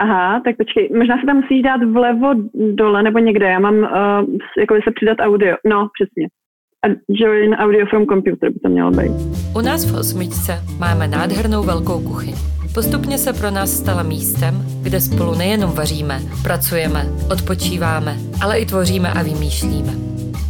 Aha, tak počkej, možná se tam musíš dát vlevo dole nebo někde, já mám uh, jako se přidat audio, no přesně. A join audio from computer by to mělo být. U nás v osmičce máme nádhernou velkou kuchyň. Postupně se pro nás stala místem, kde spolu nejenom vaříme, pracujeme, odpočíváme, ale i tvoříme a vymýšlíme.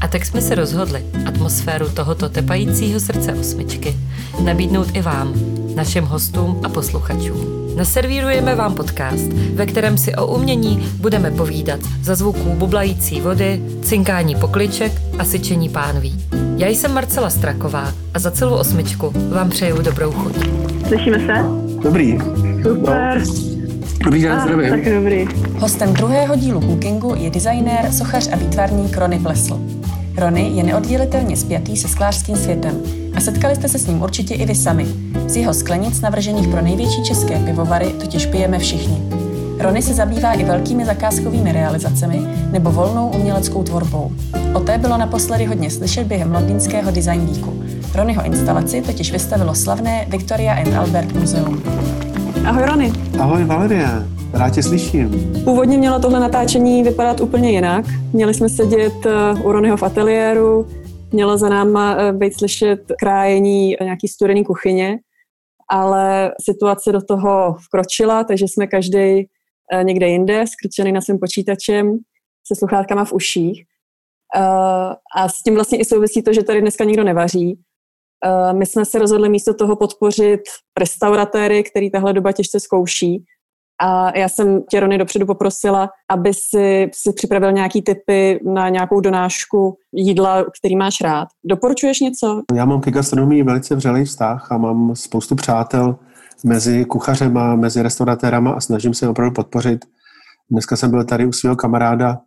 A tak jsme se rozhodli atmosféru tohoto tepajícího srdce osmičky nabídnout i vám, našim hostům a posluchačům. Naservírujeme vám podcast, ve kterém si o umění budeme povídat za zvuků bublající vody, cinkání pokliček a syčení pánví. Já jsem Marcela Straková a za celou osmičku vám přeju dobrou chuť. Slyšíme se? Dobrý. Super. Dobrý den, zdravím. Tak dobrý. Hostem druhého dílu Cookingu je designér, sochař a výtvarník Rony Plesl. Rony je neoddělitelně spjatý se sklářským světem a setkali jste se s ním určitě i vy sami. Z jeho sklenic navržených pro největší české pivovary totiž pijeme všichni. Rony se zabývá i velkými zakázkovými realizacemi nebo volnou uměleckou tvorbou. O té bylo naposledy hodně slyšet během londýnského Design Weeku. Ronyho instalaci totiž vystavilo slavné Victoria and Albert Museum. Ahoj Rony. Ahoj Valerie, rád tě slyším. Původně mělo tohle natáčení vypadat úplně jinak. Měli jsme sedět eh, u Ronyho v ateliéru, mělo za náma eh, být slyšet krájení nějaký studený kuchyně, ale situace do toho vkročila, takže jsme každý eh, někde jinde, skrčený na svým počítačem, se sluchátkama v uších. A s tím vlastně i souvisí to, že tady dneska nikdo nevaří. My jsme se rozhodli místo toho podpořit restauratéry, který tahle doba těžce zkouší, a já jsem tě, Rony, dopředu poprosila, aby si, si připravil nějaký typy na nějakou donášku jídla, který máš rád. Doporučuješ něco? Já mám ke gastronomii velice vřelý vztah a mám spoustu přátel mezi kuchařema, mezi restauratérama a snažím se opravdu podpořit. Dneska jsem byl tady u svého kamaráda,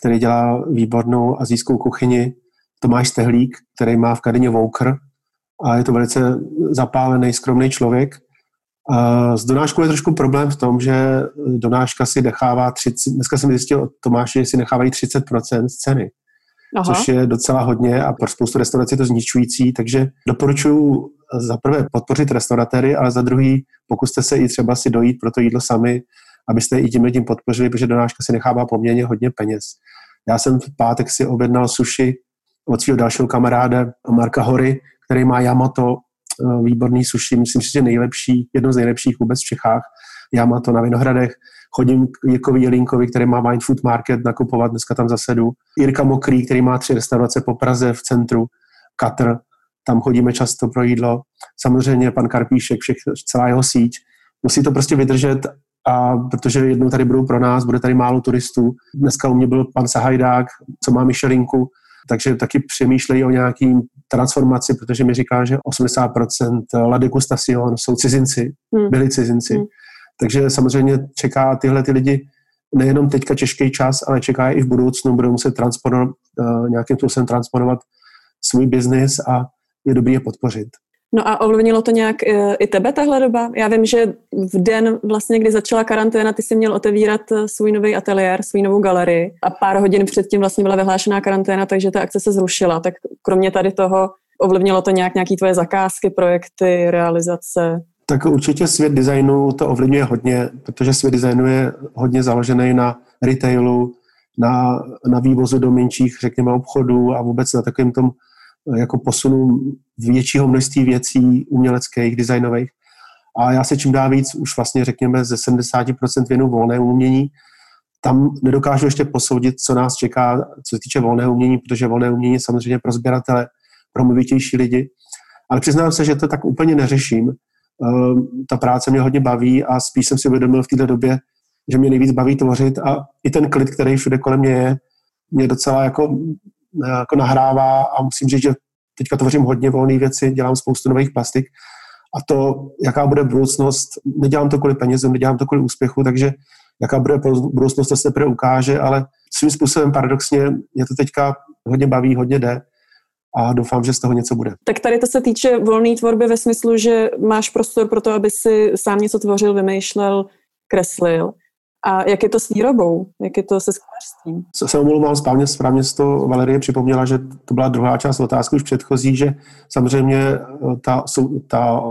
který dělá výbornou azijskou kuchyni, Tomáš Stehlík, který má v Kadině Vouker a je to velice zapálený, skromný člověk s donáškou je trošku problém v tom, že donáška si nechává 30, dneska jsem zjistil od Tomáše, že si nechávají 30% z ceny, Aha. což je docela hodně a pro spoustu restaurací je to zničující, takže doporučuji za prvé podpořit restauratéry, ale za druhý pokuste se i třeba si dojít pro to jídlo sami, abyste i tím tím podpořili, protože donáška si nechává poměrně hodně peněz. Já jsem v pátek si objednal suši od svého dalšího kamaráda Marka Hory, který má Yamato Eh, výborný suši, myslím si, že nejlepší, jedno z nejlepších vůbec v Čechách. Já mám to na Vinohradech, chodím k Jirkovi Jelínkovi, který má Wine Food Market nakupovat, dneska tam zasedu. Jirka Mokrý, který má tři restaurace po Praze v centru, Katr, tam chodíme často pro jídlo. Samozřejmě pan Karpíšek, všech, celá jeho síť. Musí to prostě vydržet, a protože jednou tady budou pro nás, bude tady málo turistů. Dneska u mě byl pan Sahajdák, co má Michelinku, takže taky přemýšlejí o nějakým transformaci, protože mi říká, že 80% la degustación jsou cizinci, hmm. byli cizinci. Hmm. Takže samozřejmě čeká tyhle ty lidi nejenom teďka těžký čas, ale čeká je i v budoucnu, budou muset transponovat, uh, nějakým způsobem transponovat svůj biznis a je dobrý je podpořit. No a ovlivnilo to nějak e, i tebe tahle doba? Já vím, že v den, vlastně, kdy začala karanténa, ty jsi měl otevírat e, svůj nový ateliér, svůj novou galerii a pár hodin předtím vlastně byla vyhlášená karanténa, takže ta akce se zrušila. Tak kromě tady toho ovlivnilo to nějak nějaký tvoje zakázky, projekty, realizace? Tak určitě svět designu to ovlivňuje hodně, protože svět designu je hodně založený na retailu, na, na vývozu do menších, řekněme, obchodů a vůbec na takovém tom jako posunu většího množství věcí uměleckých, designových. A já se čím dál víc už vlastně řekněme ze 70% věnu volné umění. Tam nedokážu ještě posoudit, co nás čeká, co se týče volného umění, protože volné umění je samozřejmě pro sběratele, pro movitější lidi. Ale přiznám se, že to tak úplně neřeším. Ehm, ta práce mě hodně baví a spíš jsem si uvědomil v této době, že mě nejvíc baví tvořit a i ten klid, který všude kolem mě je, mě docela jako jako nahrává a musím říct, že teďka tvořím hodně volné věci, dělám spoustu nových plastik a to, jaká bude budoucnost, nedělám to kvůli penězům, nedělám to kvůli úspěchu, takže jaká bude budoucnost, to se teprve ukáže, ale svým způsobem paradoxně mě to teďka hodně baví, hodně jde a doufám, že z toho něco bude. Tak tady to se týče volné tvorby ve smyslu, že máš prostor pro to, aby si sám něco tvořil, vymýšlel, kreslil. A jak je to s výrobou? Jak je to se sklářstvím? Se, se omlouvám, správně, správně to Valerie připomněla, že to byla druhá část otázky už předchozí, že samozřejmě eh, ta, ta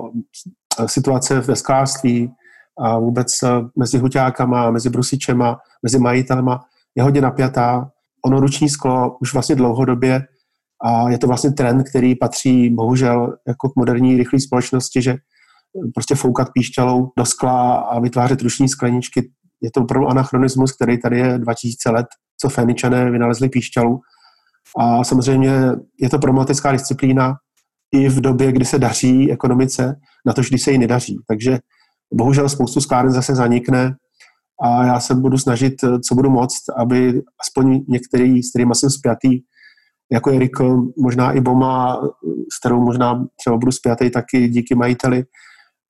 eh, situace ve sklářství a vůbec mezi huťákama, mezi brusičema, mezi majitelema je hodně napjatá. Ono ruční sklo už vlastně dlouhodobě a je to vlastně trend, který patří bohužel jako k moderní rychlé společnosti, že prostě foukat píšťalou do skla a vytvářet ruční skleničky, je to opravdu anachronismus, který tady je 2000 let, co Féničané vynalezli píšťalu. A samozřejmě je to problematická disciplína i v době, kdy se daří ekonomice, na to, když se jí nedaří. Takže bohužel spoustu skláren zase zanikne a já se budu snažit, co budu moct, aby aspoň některý, s kterými jsem spjatý, jako Erik, možná i Boma, s kterou možná třeba budu spjatý taky díky majiteli,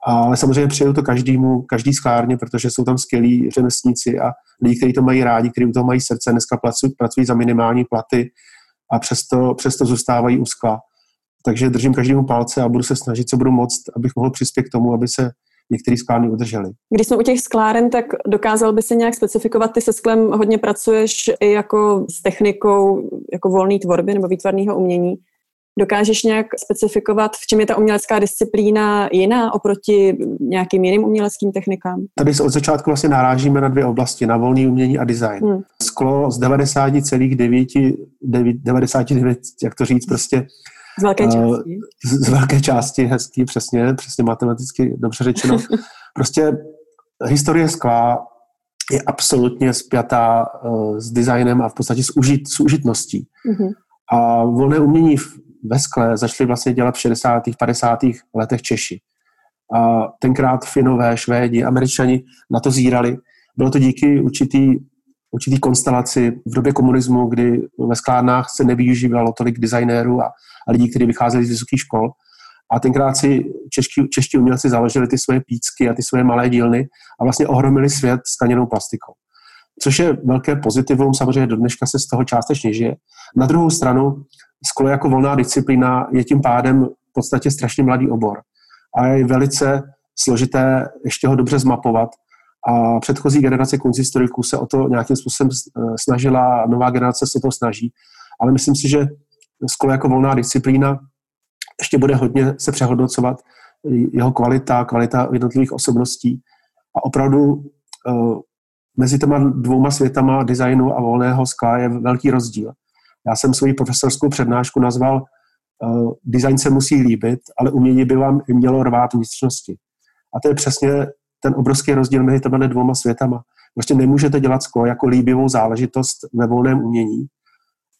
ale samozřejmě přeju to každému, každý sklárně, protože jsou tam skvělí řemeslníci a lidi, kteří to mají rádi, kteří u toho mají srdce, dneska pracují, pracují za minimální platy a přesto, přesto zůstávají u skla. Takže držím každému palce a budu se snažit, co budu moct, abych mohl přispět k tomu, aby se některé sklárny udržely. Když jsme u těch skláren, tak dokázal by se nějak specifikovat, ty se sklem hodně pracuješ i jako s technikou jako volné tvorby nebo výtvarného umění. Dokážeš nějak specifikovat, v čem je ta umělecká disciplína jiná oproti nějakým jiným uměleckým technikám? Tady se od začátku vlastně narážíme na dvě oblasti, na volné umění a design. Hmm. Sklo z 90,9, 99, jak to říct, prostě z velké eh, části. Z, z velké části, hezký, přesně, přesně matematicky dobře řečeno. prostě historie skla je absolutně spjatá uh, s designem a v podstatě s, užit, s užitností. Mm-hmm. A volné umění ve skle začali vlastně dělat v 60. 50. letech Češi. A tenkrát Finové, Švédi, Američani na to zírali. Bylo to díky určitý, určitý konstelaci v době komunismu, kdy ve skládnách se nevyužívalo tolik designérů a, a lidí, kteří vycházeli z vysokých škol. A tenkrát si čeští, čeští umělci založili ty svoje pícky a ty svoje malé dílny a vlastně ohromili svět skaněnou plastikou. Což je velké pozitivum, samozřejmě do dneška se z toho částečně žije. Na druhou stranu sklo jako volná disciplína je tím pádem v podstatě strašně mladý obor a je velice složité ještě ho dobře zmapovat. A předchozí generace konzistoriků se o to nějakým způsobem snažila, nová generace se to snaží. Ale myslím si, že sklo jako volná disciplína ještě bude hodně se přehodnocovat jeho kvalita, kvalita jednotlivých osobností. A opravdu uh, mezi těma dvouma světama designu a volného skla je velký rozdíl. Já jsem svoji profesorskou přednášku nazval uh, Design se musí líbit, ale umění by vám mělo rvát vnitřnosti. A to je přesně ten obrovský rozdíl mezi těmi dvouma světama. Prostě nemůžete dělat sklo jako líbivou záležitost ve volném umění,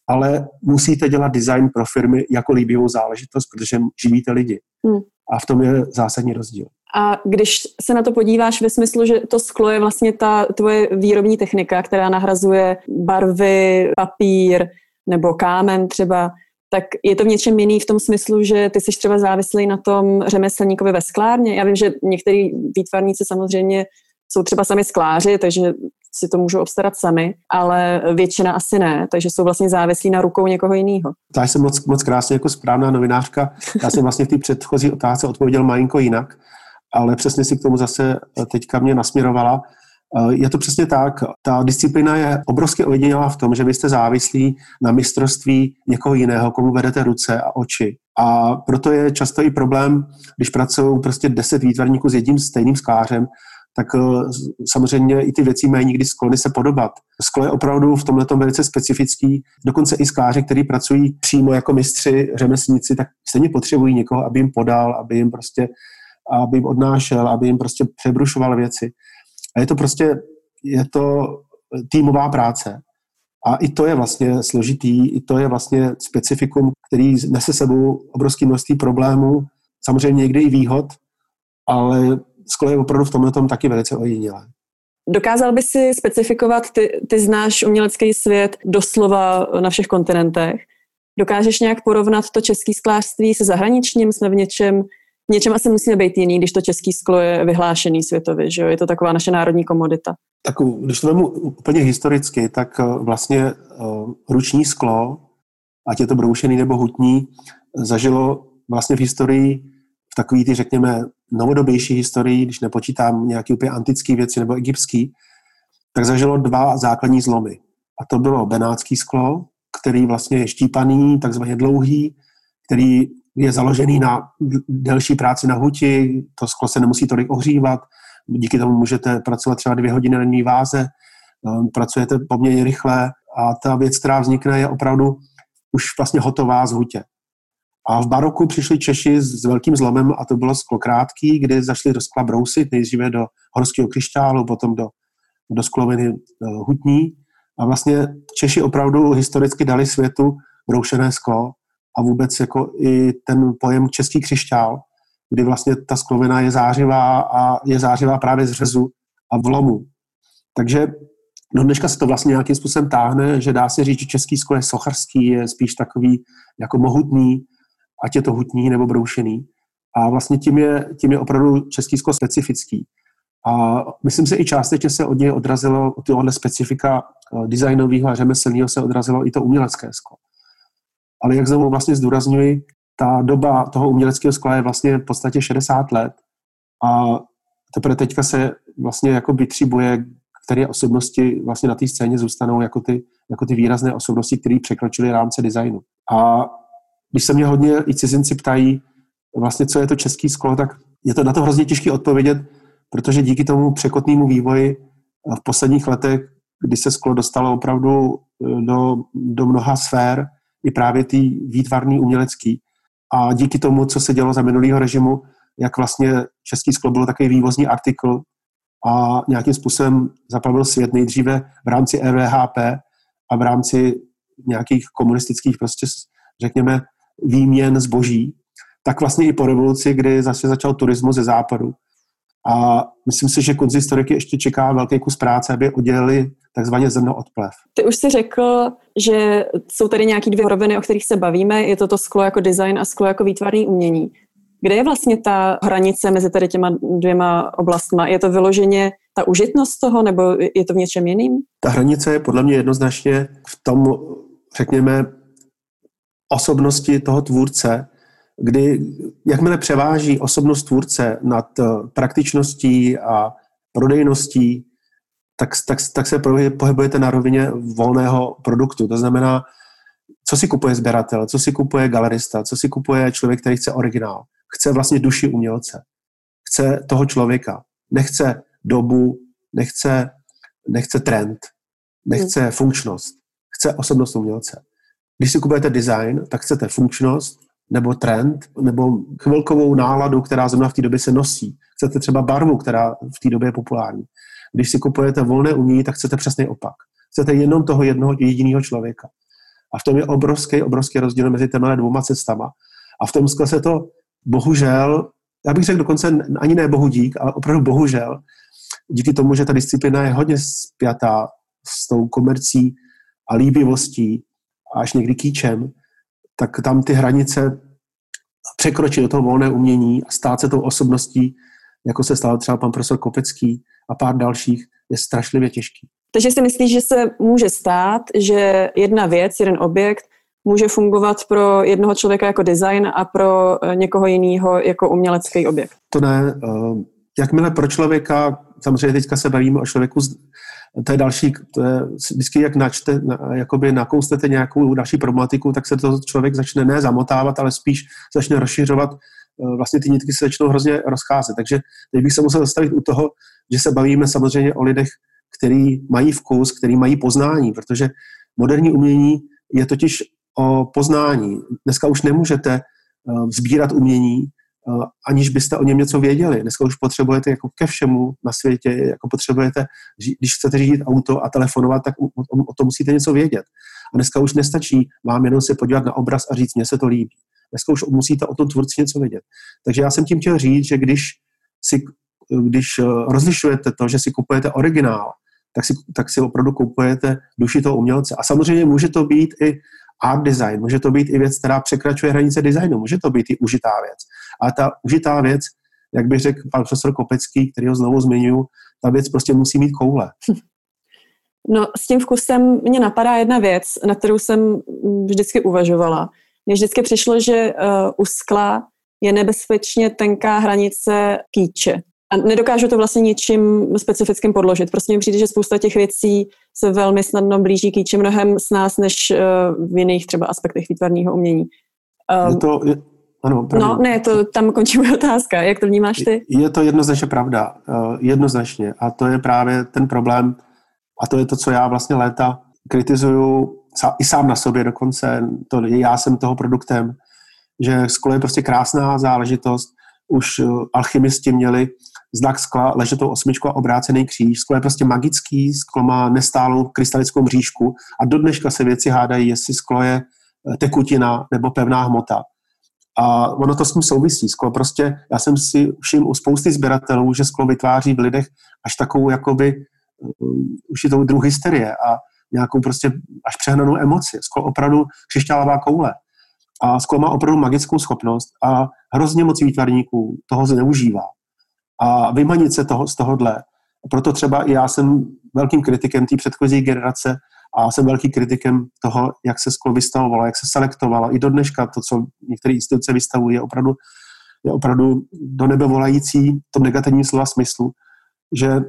ale musíte dělat design pro firmy jako líbivou záležitost, protože živíte lidi. Hmm. A v tom je zásadní rozdíl. A když se na to podíváš ve smyslu, že to sklo je vlastně ta tvoje výrobní technika, která nahrazuje barvy, papír, nebo kámen třeba, tak je to v něčem jiný v tom smyslu, že ty jsi třeba závislý na tom řemeslníkovi ve sklárně. Já vím, že některý výtvarníci samozřejmě jsou třeba sami skláři, takže si to můžou obstarat sami, ale většina asi ne, takže jsou vlastně závislí na rukou někoho jiného. Tak jsem moc, moc krásně jako správná novinářka. Já jsem vlastně v té předchozí otázce odpověděl malinko jinak, ale přesně si k tomu zase teďka mě nasměrovala. Eh, je to přesně tak. Ta disciplína je obrovsky ojedinělá v tom, že vy jste závislí na mistrovství někoho jiného, komu vedete ruce a oči. A proto je často i problém, když pracují prostě deset výtvarníků s jedním stejným sklářem, tak eh, samozřejmě i ty věci mají někdy sklony se podobat. Sklo je opravdu v tomhle velice specifický. Dokonce i skláři, kteří pracují přímo jako mistři, řemeslníci, tak stejně potřebují někoho, aby jim podal, aby jim prostě aby jim odnášel, aby jim prostě přebrušoval věci. A je to prostě, je to týmová práce. A i to je vlastně složitý, i to je vlastně specifikum, který nese sebou obrovské množství problémů, samozřejmě někdy i výhod, ale skoro je opravdu v tomhle tom taky velice ojedinělé. Dokázal by si specifikovat, ty, ty znáš umělecký svět doslova na všech kontinentech. Dokážeš nějak porovnat to české sklářství se zahraničním? Jsme v něčem něčem asi musíme být jiný, když to český sklo je vyhlášený světově, že jo? Je to taková naše národní komodita. Tak když to vemu úplně historicky, tak eh, vlastně uh, ruční sklo, ať je to broušený nebo hutní, zažilo vlastně v historii, v takový ty, řekněme, novodobější historii, když nepočítám nějaké úplně antické věci nebo egyptský, tak zažilo dva základní zlomy. A to bylo benátský sklo, který vlastně je štípaný, takzvaně dlouhý, který je založený na delší práci na huti, to sklo se nemusí tolik ohřívat, díky tomu můžete pracovat třeba dvě hodiny na ní váze, pracujete poměrně rychle a ta věc, která vznikne, je opravdu už vlastně hotová z hutě. A v baroku přišli Češi s velkým zlomem a to bylo sklo krátký, kdy zašli do skla brousit, nejdříve do horského křišťálu, potom do, do skloviny uh, hutní. A vlastně Češi opravdu historicky dali světu broušené sklo a vůbec jako i ten pojem český křišťál, kdy vlastně ta sklovina je zářivá a je zářivá právě z řezu a vlomu. Takže do dneška se to vlastně nějakým způsobem táhne, že dá se říct, že český sklo je socharský, je spíš takový jako mohutný, ať je to hutní nebo broušený. A vlastně tím je, tím je opravdu český sklo specifický. A myslím si i částečně se od něj odrazilo, od tohohle specifika eh, designového a řemeslného se odrazilo i to umělecké sklo. Ale jak znovu vlastně zdůrazňuji, ta doba toho uměleckého skla je vlastně v podstatě 60 let a teprve teďka se vlastně jako vytřibuje, které osobnosti vlastně na té scéně zůstanou jako ty, jako ty výrazné osobnosti, které překročily rámce designu. A když se mě hodně i cizinci ptají, vlastně co je to český sklo, tak je to na to hrozně těžké odpovědět, protože díky tomu překotnému vývoji v posledních letech, kdy se sklo dostalo opravdu e, do, do mnoha sfér, i právě ty výtvarný umělecký. A díky tomu, co se dělo za minulého režimu, jak vlastně český sklo byl takový vývozní artikl a nějakým způsobem zaplavil svět nejdříve v rámci RVHP a v rámci nějakých komunistických prostě, řekněme, výměn zboží, tak vlastně i po revoluci, kdy zase začal turismus ze západu. A myslím si, že konzistoriky ještě čeká velký kus práce, aby oddělili takzvaně zrno od plev. Ty už jsi řekl, že jsou tady nějaké dvě roviny, o kterých se bavíme. Je to to sklo jako design a sklo jako výtvarný umění. Kde je vlastně ta hranice mezi tady těma dvěma oblastma? Je to vyloženě ta užitnost toho, nebo je to v něčem jiným? Ta hranice je podle mě jednoznačně v tom, řekněme, osobnosti toho tvůrce, kdy jakmile převáží osobnost tvůrce nad eh, praktičností a prodejností, tak, tak, tak se pohybujete na rovině volného produktu. To znamená, co si kupuje sběratel, co si kupuje galerista, co si kupuje člověk, který chce originál. Chce vlastně duši umělce. Chce toho člověka. Nechce dobu, nechce, nechce trend, nechce hmm. funkčnost. Chce osobnost umělce. Když si kupujete design, tak chcete funkčnost, nebo trend, nebo chvilkovou náladu, která zrovna v té době se nosí. Chcete třeba barvu, která v té době je populární. Když si kupujete volné umění, tak chcete přesný opak. Chcete jenom toho jednoho jediného člověka. A v tom je obrovský, obrovský rozdíl mezi těmi dvouma cestama. A v tom se to bohužel, já bych řekl dokonce ani ne bohu dík, ale opravdu bohužel, díky tomu, že ta disciplína je hodně spjatá s tou komercí a líbivostí až někdy kýčem, tak tam ty hranice překročit do toho volné umění a stát se tou osobností, jako se stal třeba pan profesor Kopecký a pár dalších, je strašlivě těžký. Takže si myslíš, že se může stát, že jedna věc, jeden objekt může fungovat pro jednoho člověka jako design a pro eh, někoho jiného jako umělecký objekt? To ne. Eh, jakmile pro člověka, samozřejmě teďka se bavíme o člověku to je další, to je vždycky jak načte, na, jakoby nakoustete nějakou další problematiku, tak se to člověk začne ne zamotávat, ale spíš začne rozšiřovat, eh, vlastně ty nitky se začnou hrozně rozcházet. Takže teď bych se musel zastavit u toho, že se bavíme samozřejmě o lidech, kteří mají vkus, kteří mají poznání, protože moderní umění je totiž o poznání. Dneska už nemůžete eh, sbírat umění, aniž byste o něm něco věděli. Dneska už potřebujete jako ke všemu na světě, jako potřebujete, když chcete řídit auto a telefonovat, tak o, o tom musíte něco vědět. A dneska už nestačí vám jenom se podívat na obraz a říct, mně se to líbí. Dneska už musíte o tom tvůrci něco vědět. Takže já jsem tím chtěl říct, že když si když eh, rozlišujete to, že si kupujete originál, tak si, tak si opravdu kupujete duši toho umělce. A samozřejmě může to být i art design, může to být i věc, která překračuje hranice designu, může to být i užitá věc. Ale ta užitá věc, jak by řekl pan profesor Kopecký, který ho znovu zmiňuji, ta věc prostě musí mít koule. No s tím vkusem mě napadá jedna věc, na kterou jsem vždycky uvažovala. Mně vždycky přišlo, že uh, u skla je nebezpečně tenká hranice kýče. A nedokážu to vlastně ničím specifickým podložit. Prostě mi přijde, že spousta těch věcí se velmi snadno blíží kýči mnohem s nás, než uh, v jiných třeba aspektech výtvarného umění. Um, je to, je, ano. No, ne, to tam končí moje otázka. Jak to vnímáš ty? Je to jednoznačně pravda. Uh, jednoznačně. A to je právě ten problém. A to je to, co já vlastně léta kritizuju i sám na sobě dokonce. To, já jsem toho produktem, že sklo je prostě krásná záležitost. Už uh, alchymisti měli znak skla, ležetou osmičku a obrácený kříž. Sklo je prostě magický, sklo má nestálou krystalickou mřížku a do dneška se věci hádají, jestli sklo je eh, tekutina nebo pevná hmota. A ono to s tím souvisí. Sklo prostě, já jsem si všiml u spousty sběratelů, že sklo vytváří v lidech až takovou jakoby um, tou druh hysterie a nějakou prostě až přehnanou emoci. Sklo opravdu křišťálová koule. A sklo má opravdu magickou schopnost a hrozně moc výtvarníků toho zneužívá. A vymanit se toho, z tohohle. Proto třeba i já jsem velkým kritikem té předchozí generace a jsem velký kritikem toho, jak se sklo vystavovalo, jak se selektovalo. I do dneška to, co některé instituce vystavují, je opravdu, je opravdu do nebe volající v tom negativním slova smyslu, že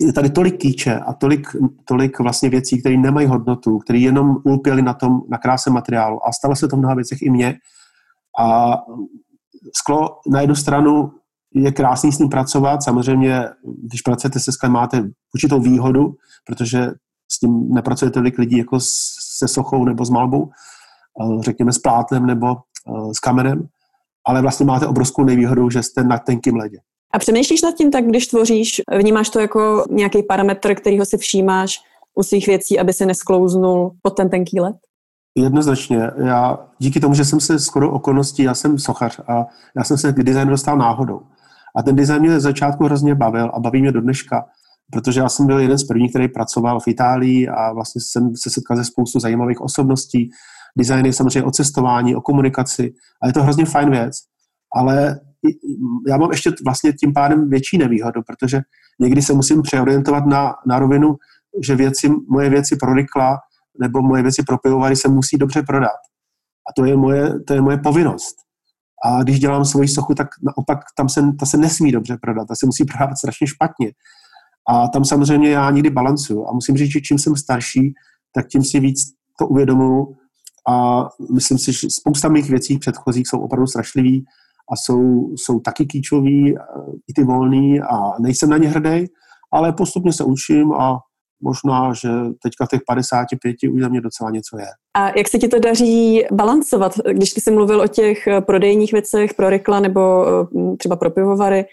je tady tolik kýče a tolik, tolik vlastně věcí, které nemají hodnotu, které jenom ulpěly na tom, na kráse materiálu a stalo se to v mnoha věcech i mně. A sklo na jednu stranu je krásný s ním pracovat. Samozřejmě, když pracujete se sklem, máte určitou výhodu, protože s tím nepracuje tolik lidí jako se sochou nebo s malbou, eh, řekněme s plátnem nebo eh, s kamenem, ale vlastně máte obrovskou nevýhodu, že jste na tenkým ledě. A přemýšlíš nad tím tak, když tvoříš, vnímáš to jako nějaký parametr, kterýho si všímáš u svých věcí, aby se nesklouznul pod ten tenký led? Jednoznačně. Já díky tomu, že jsem se skoro okolností, já jsem sochař a já jsem se k designu dostal náhodou. A ten design mě začátku hrozně bavil a baví mě do dneška protože já jsem byl jeden z prvních, který pracoval v Itálii a vlastně jsem se setkal se spoustu zajímavých osobností. Design je samozřejmě o cestování, o komunikaci a je to hrozně fajn věc. Ale já mám ještě vlastně tím pádem větší nevýhodu, protože někdy se musím přeorientovat na, na rovinu, že věci, moje věci pro rykla nebo moje věci pro pivovary se musí dobře prodat. A to je moje, to je moje povinnost. A když dělám svoji sochu, tak naopak tam se, ta se nesmí dobře prodat, ta se musí prodávat strašně špatně. A tam samozřejmě já někdy balancuju. A musím říct, že čím jsem starší, tak tím si víc to uvědomuji. A myslím si, že spousta mých věcí předchozích jsou opravdu strašlivý a jsou, jsou taky kýčový, i ty volný a nejsem na ně hrdý, ale postupně se učím a možná, že teďka v těch 55 už za mě docela něco je. A jak se ti to daří balancovat, když jsi mluvil o těch prodejních věcech pro rekla nebo hm, třeba pro pivovary,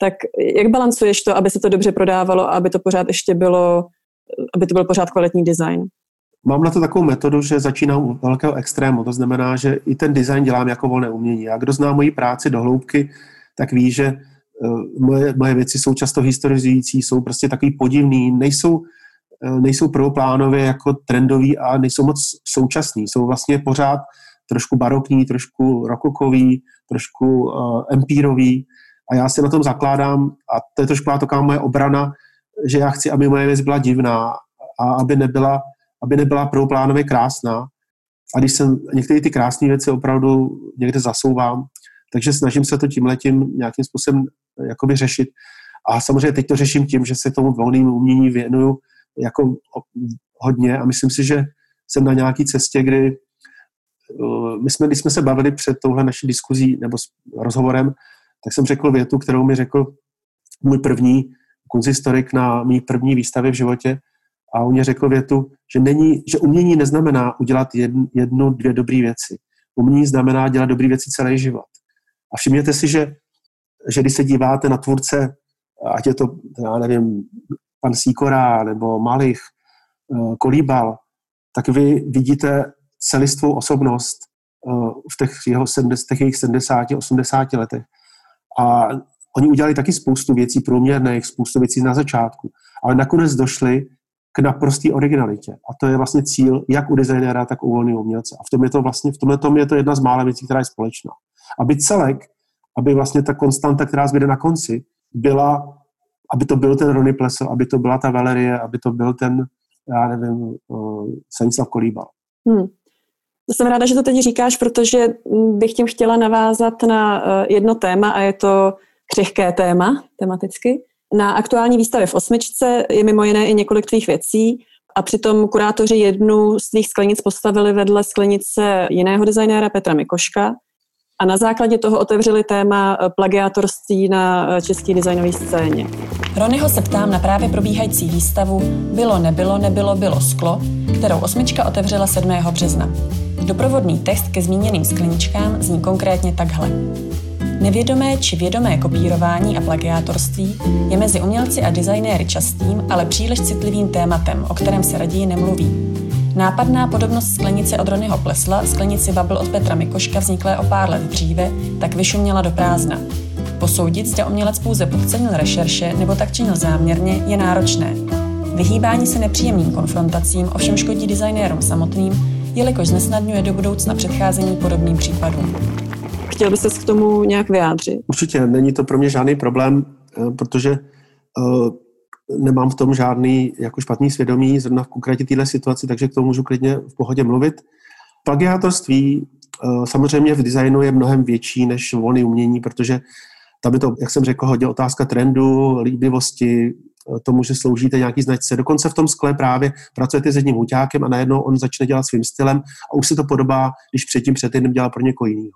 tak jak balancuješ to, aby se to dobře prodávalo a aby to pořád ještě bylo, aby to byl pořád kvalitní design? Mám na to takovou metodu, že začínám u velkého extrému. To znamená, že i ten design dělám jako volné umění. A kdo zná moji práci do hloubky, tak ví, že eh, moje, moje věci jsou často historizující, jsou prostě takový podivný, nejsou, eh, nejsou prvoplánově jako trendový a nejsou moc současný. Jsou vlastně pořád trošku barokní, trošku rokokový, trošku uh, empírový a já si na tom zakládám, a to je trošku taková moje obrana, že já chci, aby moje věc byla divná a aby nebyla, aby nebyla prvoplánově krásná. A když jsem některé ty krásné věci opravdu někde zasouvám, takže snažím se to tím letím nějakým způsobem jakoby řešit. A samozřejmě teď to řeším tím, že se tomu volnému umění věnuju jako hodně a myslím si, že jsem na nějaké cestě, kdy uh, my jsme, když jsme se bavili před touhle naší diskuzí nebo s rozhovorem, tak jsem řekl větu, kterou mi řekl můj první kunzistorik na mý první výstavě v životě a on mě řekl větu, že, není, že umění neznamená udělat jednu, jednu, dvě dobré věci. Umění znamená dělat dobré věci celý život. A všimněte si, že, že když se díváte na tvůrce, ať je to, já nevím, pan Síkora nebo Malich, eh, Kolíbal, tak vy vidíte celistvou osobnost eh, v těch jeho 70, těch jejich 70, 80 letech. A oni udělali taky spoustu věcí průměrných, spoustu věcí na začátku, ale nakonec došli k naprostý originalitě. A to je vlastně cíl jak u designéra, tak u volného umělce. A v tom je to vlastně, v tomhle tom je to jedna z mála věcí, která je společná. Aby celek, aby vlastně ta konstanta, která zbyde na konci, byla, aby to byl ten Ronnie Plessel, aby to byla ta Valerie, aby to byl ten, já nevím, uh, Stanislav Kolíbal. Hmm. Jsem ráda, že to teď říkáš, protože bych tím chtěla navázat na eh, jedno téma a je to křehké téma tematicky. Na aktuální výstavě v Osmičce je mimo jiné i několik tvých věcí a přitom kurátoři jednu z tvých sklenic postavili vedle sklenice jiného designéra Petra Mikoška. A na základě toho otevřeli téma eh, plagiátorství na eh, české designové scéně. Ronyho se ptám na právě probíhající výstavu Bylo, nebylo, nebylo, bylo sklo, kterou osmička otevřela 7. března. Doprovodný text ke zmíněným skleničkám zní konkrétně takhle. Nevědomé či vědomé kopírování a plagiátorství je mezi umělci a designéry častým, ale příliš citlivým tématem, o kterém se raději nemluví. Nápadná podobnost sklenice od Ronyho Plesla, sklenici Bubble od Petra Mikoška vzniklé o pár let dříve, tak vyšuměla do prázdna. Posoudit, zda umělec pouze podcenil rešerše nebo tak činil záměrně, je náročné. Vyhýbání se nepříjemným konfrontacím ovšem škodí designérům samotným, jelikož znesnadňuje do budoucna předcházení podobným případům. Chtěl byste se k tomu nějak vyjádřit? Určitě, není to pro mě žádný problém, eh, protože uh, nemám v tom žádný jako špatný svědomí, zrovna v konkrétně této situaci, takže k tomu můžu klidně v pohodě mluvit. Plagiátorství uh, samozřejmě v designu je mnohem větší než volné umění, protože tam je to, jak jsem řekl, hodně otázka trendu, líbivosti, tomu, že sloužíte nějaký značce. Dokonce v tom skle právě pracujete s jedním hůťákem a najednou on začne dělat svým stylem a už se to podobá, když předtím před týdnem dělal pro někoho jiného.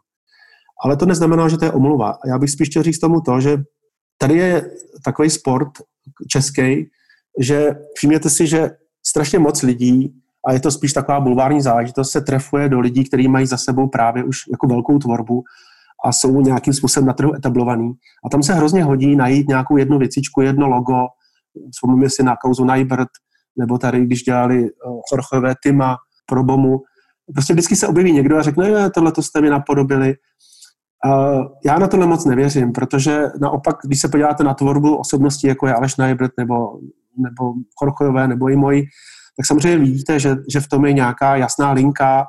Ale to neznamená, že to je omluva. Já bych spíš chtěl říct tomu to, že tady je takový sport český, že všimněte si, že strašně moc lidí, a je to spíš taková bulvární záležitost, se trefuje do lidí, kteří mají za sebou právě už jako velkou tvorbu a jsou nějakým způsobem na trhu etablovaný. A tam se hrozně hodí najít nějakou jednu věcičku, jedno logo, vzpomínám si na kauzu Najbert, nebo tady, když dělali Chorchové eh, Tima pro Bomu, prostě vždycky se objeví někdo a řekne, že tohle to jste mi napodobili. Uh, já na tohle moc nevěřím, protože naopak, když se podíváte na tvorbu osobností, jako je Aleš Najbert nebo, nebo Chorchové nebo i moji, tak samozřejmě vidíte, že, že v tom je nějaká jasná linka,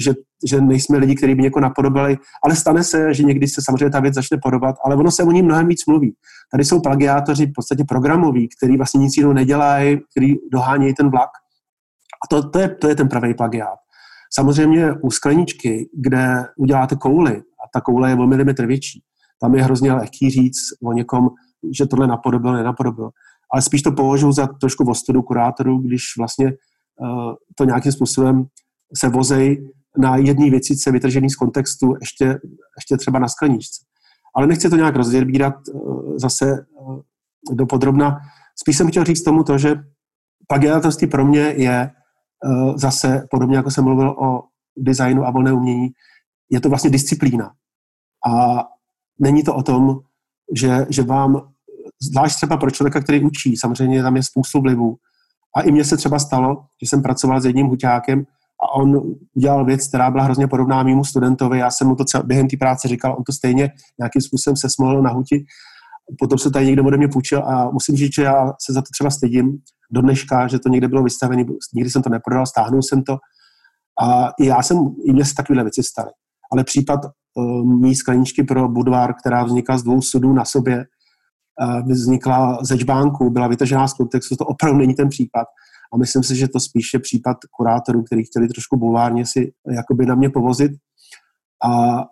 že, že nejsme lidi, kteří by někoho napodobili, ale stane se, že někdy se samozřejmě ta věc začne podobat, ale ono se o ní mnohem víc mluví. Tady jsou plagiátoři v podstatě programoví, který vlastně nic jiného nedělají, který dohánějí ten vlak. A to, to, je, to je ten pravý plagiát. Samozřejmě u skleničky, kde uděláte kouli, ta koule je o milimetr větší, tam je hrozně lehký říct o někom, že tohle napodobil, nenapodobil. Ale spíš to považuji za trošku ostudu kurátorů, když vlastně uh, to nějakým způsobem se vozej na jedné věcice vytržený z kontextu, ještě, ještě třeba na skleničce. Ale nechci to nějak rozdělbírat uh, zase uh, do podrobna. Spíš jsem chtěl říct tomu to, že plagiátorství pro mě je zase, podobně jako jsem mluvil o designu a volné umění, je to vlastně disciplína. A není to o tom, že, že vám, zvlášť třeba pro člověka, který učí, samozřejmě tam je spoustu vlivů. A i mně se třeba stalo, že jsem pracoval s jedním huťákem a on udělal věc, která byla hrozně podobná mýmu studentovi. Já jsem mu to třeba během té práce říkal, on to stejně nějakým způsobem se smohl na huti. Potom se tady někdo ode mě půjčil a musím říct, že já se za to třeba stydím do dneška, že to někde bylo vystavené, nikdy jsem to neprodal, stáhnul jsem to. A i já jsem, i mě se takovéhle věci staly. Ale případ uh, mý skleničky pro Budvar, která vznikla z dvou sudů na sobě, uh, vznikla ze čbánku, byla vytažená z kontextu, to opravdu není ten případ. A myslím si, že to spíš je případ kurátorů, který chtěli trošku bulvárně si jakoby na mě povozit. A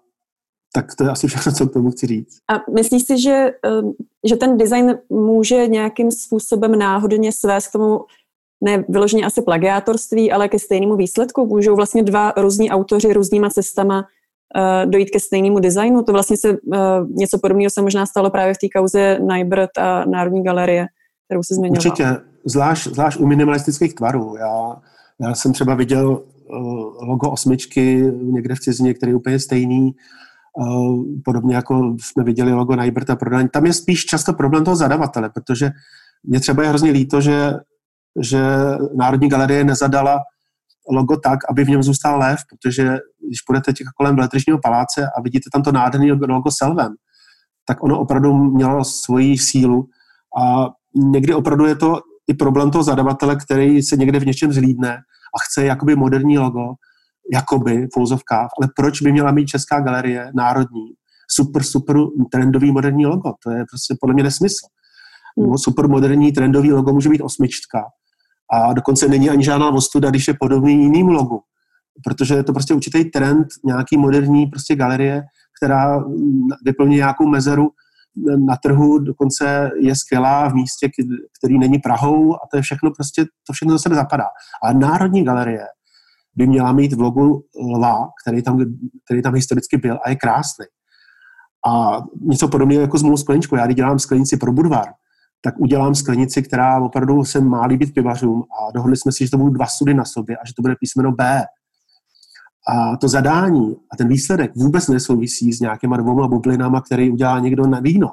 tak to je asi všechno, co k tomu chci říct. A myslíš si, že, že ten design může nějakým způsobem náhodně svést k tomu, ne vyloženě asi plagiátorství, ale ke stejnému výsledku? Můžou vlastně dva různí autoři různýma cestama dojít ke stejnému designu? To vlastně se uh, něco podobného se možná stalo právě v té kauze Najbert a Národní galerie, kterou se zmiňoval. Určitě, zvlášť, zvlášť u minimalistických tvarů. Já, já jsem třeba viděl uh, logo osmičky někde v cizině, který je úplně stejný, podobně jako jsme viděli logo Najberta prodání. Tam je spíš často problém toho zadavatele, protože mě třeba je hrozně líto, že, že Národní galerie nezadala logo tak, aby v něm zůstal lev, protože když půjdete těch kolem Veletržního paláce a vidíte tam to nádherné logo Selvem, tak ono opravdu mělo svoji sílu a někdy opravdu je to i problém toho zadavatele, který se někde v něčem zlídne a chce jakoby moderní logo, jakoby v ale proč by měla mít Česká galerie národní super, super trendový moderní logo? To je prostě podle mě nesmysl. Hmm. Super moderní trendový logo může být osmička a dokonce není ani žádná ostuda, když je podobný jiným logu, protože je to prostě určitý trend nějaký moderní prostě galerie, která vyplní nějakou mezeru na trhu dokonce je skvělá v místě, který není Prahou a to je všechno prostě, to všechno do sebe zapadá. A Národní galerie by měla mít v logu lva, který tam, který tam historicky byl a je krásný. A něco podobného jako s mou skleničkou. Já když dělám sklenici pro Budvar, tak udělám sklenici, která opravdu se má líbit pivařům a dohodli jsme si, že to budou dva sudy na sobě a že to bude písmeno B. A to zadání a ten výsledek vůbec nesouvisí s nějakýma dvouma bublinama, který udělá někdo na víno.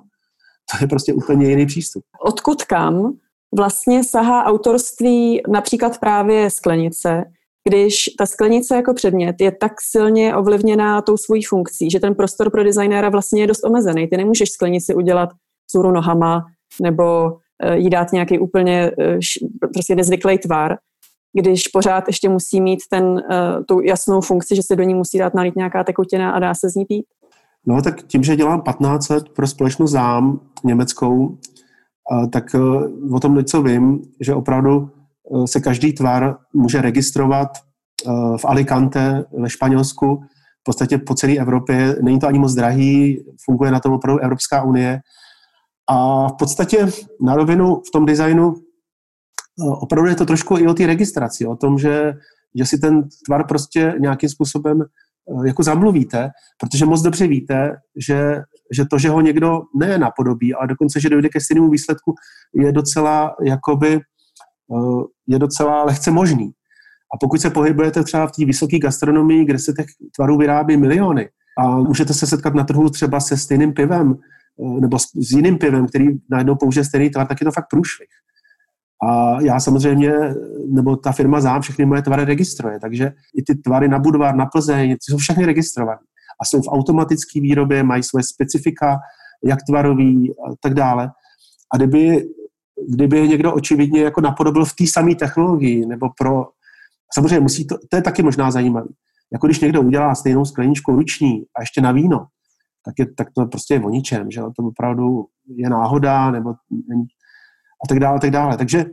To je prostě úplně jiný přístup. Odkud kam vlastně sahá autorství například právě sklenice, když ta sklenice jako předmět je tak silně ovlivněná tou svojí funkcí, že ten prostor pro designéra vlastně je dost omezený. Ty nemůžeš sklenici udělat cůru nohama nebo eh, jí dát nějaký úplně eh, prostě nezvyklý tvar, když pořád ještě musí mít ten, eh, tu jasnou funkci, že se do ní musí dát nalít nějaká tekutina a dá se z ní pít? No tak tím, že dělám 15 let pro společnost ZÁM německou, tak o tom něco vím, že opravdu se každý tvar může registrovat v Alicante ve Španělsku, v podstatě po celé Evropě. Není to ani moc drahý, funguje na tom opravdu Evropská unie. A v podstatě na rovinu v tom designu opravdu je to trošku i o té registraci, o tom, že, že si ten tvar prostě nějakým způsobem jako zamluvíte, protože moc dobře víte, že, že to, že ho někdo ne napodobí, ale dokonce, že dojde ke stejnému výsledku, je docela jakoby Eh, je docela lehce možný. A pokud se pohybujete třeba v té vysoké gastronomii, kde se těch tvarů vyrábí miliony, a můžete se setkat na trhu třeba se stejným pivem, eh, nebo s jiným pivem, který najednou použije stejný tvar, tak je to fakt průšvih. A já samozřejmě, nebo ta firma zám všechny moje tvary registruje, takže i ty tvary na Budvar, na Plzeň, ty jsou všechny registrované. A jsou v automatické výrobě, mají své specifika, jak tvarový a tak dále. A kdyby kdyby někdo očividně jako napodobil v té samé technologii, nebo pro... Samozřejmě musí to, to je taky možná zajímavé. Jako když někdo udělá stejnou skleničku ruční a ještě na víno, tak, je, tak to prostě je o ničem, že to opravdu je náhoda, nebo a tak dále, tak dále. Takže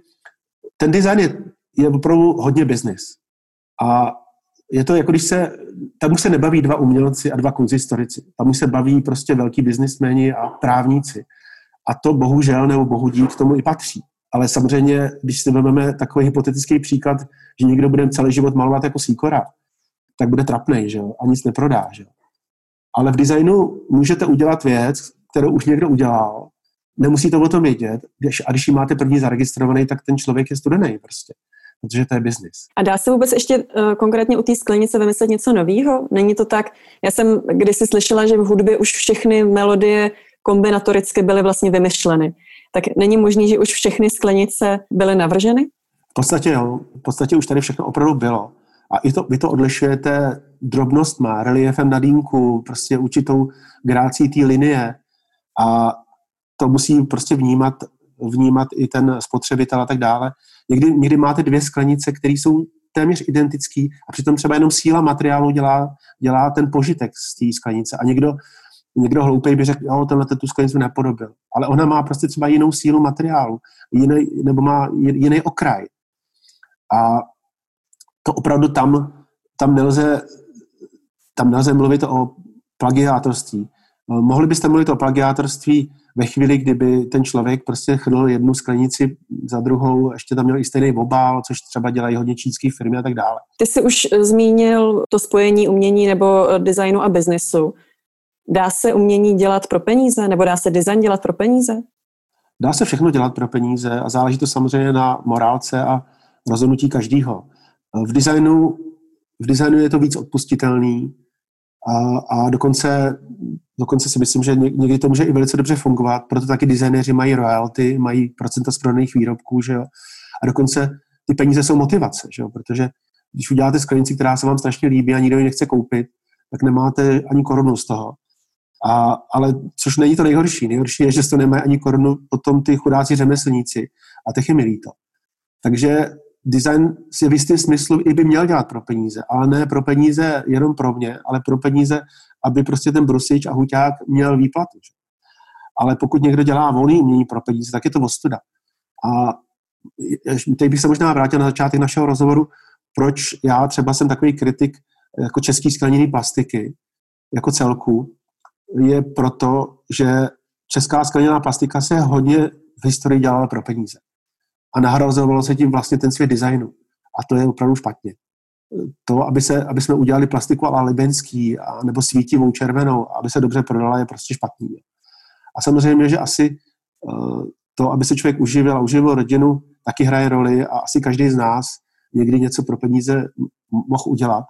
ten design je, je opravdu hodně biznis. A je to jako když se, tam už se nebaví dva umělci a dva konzistorici. Tam už se baví prostě velký biznismeni a právníci. A to bohužel nebo bohu dík k tomu i patří. Ale samozřejmě, když si vezmeme takový hypotetický příklad, že někdo bude celý život malovat jako síkora, tak bude trapný, že jo? a nic neprodá. Že jo? Ale v designu můžete udělat věc, kterou už někdo udělal, nemusí to o tom vědět, když, a když ji máte první zaregistrovaný, tak ten člověk je studený prostě protože to je biznis. A dá se vůbec ještě uh, konkrétně u té sklenice vymyslet něco nového? Není to tak? Já jsem kdysi slyšela, že v hudbě už všechny melodie kombinatoricky byly vlastně vymyšleny. Tak není možný, že už všechny sklenice byly navrženy? V podstatě jo. V podstatě už tady všechno opravdu bylo. A i to, vy to odlišujete drobnostma, reliefem na dýmku, prostě určitou grácí té linie. A to musí prostě vnímat, vnímat i ten spotřebitel a tak dále. Někdy, někdy máte dvě sklenice, které jsou téměř identické a přitom třeba jenom síla materiálu dělá, dělá ten požitek z té sklenice. A někdo někdo hloupej by řekl, jo, tenhle tu sklenici nepodobil. Ale ona má prostě třeba jinou sílu materiálu, jiný, nebo má jiný okraj. A to opravdu tam, tam nelze, tam nelze mluvit o plagiátorství. Eh, mohli byste mluvit o plagiátorství ve chvíli, kdyby ten člověk prostě chrnul jednu sklenici za druhou, ještě tam měl i stejný obál, což třeba dělají hodně čínské firmy a tak dále. Ty jsi už zmínil to spojení umění nebo designu a biznesu. Dá se umění dělat pro peníze, nebo dá se design dělat pro peníze? Dá se všechno dělat pro peníze a záleží to samozřejmě na morálce a rozhodnutí každého. V designu, v designu je to víc odpustitelný a, a dokonce, dokonce si myslím, že někdy to může i velice dobře fungovat, proto taky designéři mají royalty, mají procenta z prodaných výrobků, že jo? a dokonce ty peníze jsou motivace, že jo? protože když uděláte sklenici, která se vám strašně líbí a nikdo ji nechce koupit, tak nemáte ani korunu z toho. A, ale což není to nejhorší. Nejhorší je, že to nemají ani korunu potom ty chudáci řemeslníci a těch je milí to. Takže design si v jistém smyslu i by měl dělat pro peníze, ale ne pro peníze jenom pro mě, ale pro peníze, aby prostě ten brusič a huťák měl výplatu. Ale pokud někdo dělá volný umění pro peníze, tak je to ostuda. A teď bych se možná vrátil na začátek našeho rozhovoru, proč já třeba jsem takový kritik jako český skleněný plastiky, jako celku, je proto, že česká skleněná plastika se hodně v historii dělala pro peníze. A nahrazovalo se tím vlastně ten svět designu. A to je opravdu špatně. to, aby, se, aby jsme udělali plastiku ala libenský a, nebo svítivou červenou, aby se dobře prodala, je prostě špatný. A samozřejmě, že asi uh, to, aby se člověk uživil a uživil rodinu, taky hraje roli a asi každý z nás někdy něco pro peníze mohl udělat.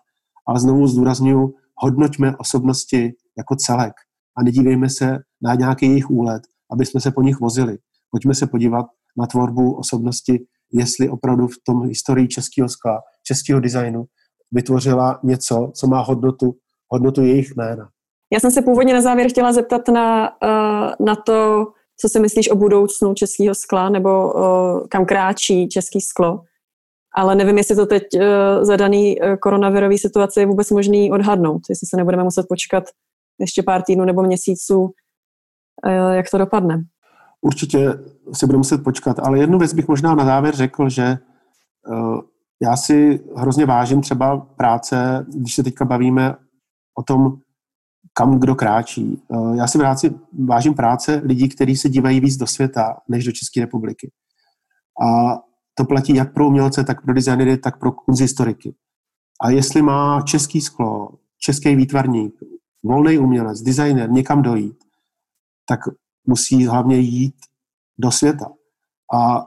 Ale znovu zdůraznuju, hodnoťme osobnosti jako celek a nedívejme se na nějaký jejich úlet, aby jsme se po nich vozili. Pojďme se podívat na tvorbu osobnosti, jestli opravdu v tom historii českého skla, českého designu vytvořila něco, co má hodnotu, hodnotu jejich jména. Já jsem se původně na závěr chtěla zeptat na, eh, na to, co si myslíš o budoucnu českého skla nebo uh, kam kráčí český sklo. Ale nevím, jestli to teď uh, za daný koronavirový situaci je vůbec možný odhadnout, jestli se nebudeme muset počkat ještě pár týdnů nebo měsíců, jak to dopadne. Určitě si budeme muset počkat, ale jednu věc bych možná na závěr řekl, že uh, já si hrozně vážím třeba práce, když se teďka bavíme o tom, kam kdo kráčí. Eh, já si práci, vážím práce lidí, kteří se dívají víc do světa, než do České republiky. A to platí jak pro umělce, tak pro designery, tak pro kunzhistoriky. A jestli má český sklo, český výtvarník, volný umělec, designer někam dojít, tak musí hlavně jít do světa. A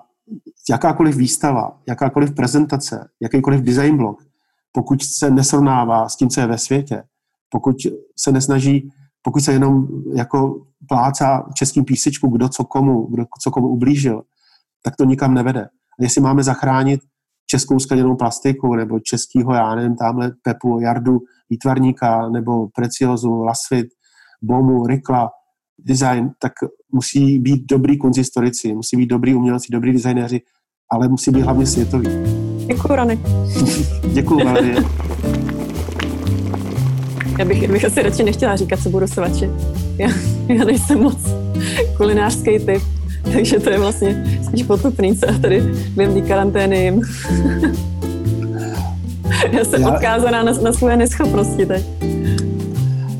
jakákoliv výstava, jakákoliv prezentace, jakýkoliv design blog, pokud se nesrovnává s tím, co je ve světě, pokud se nesnaží, pokud se jenom jako plácá českým písečku, kdo co komu, kdo co komu ublížil, tak to nikam nevede. A jestli máme zachránit českou skleněnou plastiku, nebo českýho, já nevím, tamhle Pepu, Jardu, výtvarníka, nebo Preciozu, Lasfit, Bomu, Rikla, design, tak musí být dobrý konzistorici, musí být dobrý umělci, dobrý designéři, ale musí být hlavně světový. Děkuji, Rany. Děkuji, Valerie. Já bych, bych asi radši nechtěla říkat, co budu svačit. Já, já nejsem moc kulinářský typ, takže to je vlastně spíš potupný, co já tady během té karantény jim. já jsem já... odkázaná na, na svoje neschopnosti teď.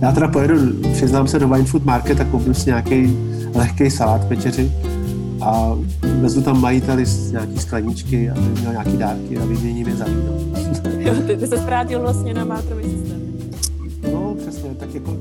Já teda pojedu, přiznám se, do Wine Food Market a koupím si nějaký lehký salát večeři a vezu tam majiteli nějaký skleničky, aby měl nějaký dárky a vyměním je za víno. jo, ty, ty se zvrátil vlastně na mátrový systém přesně, tak jako,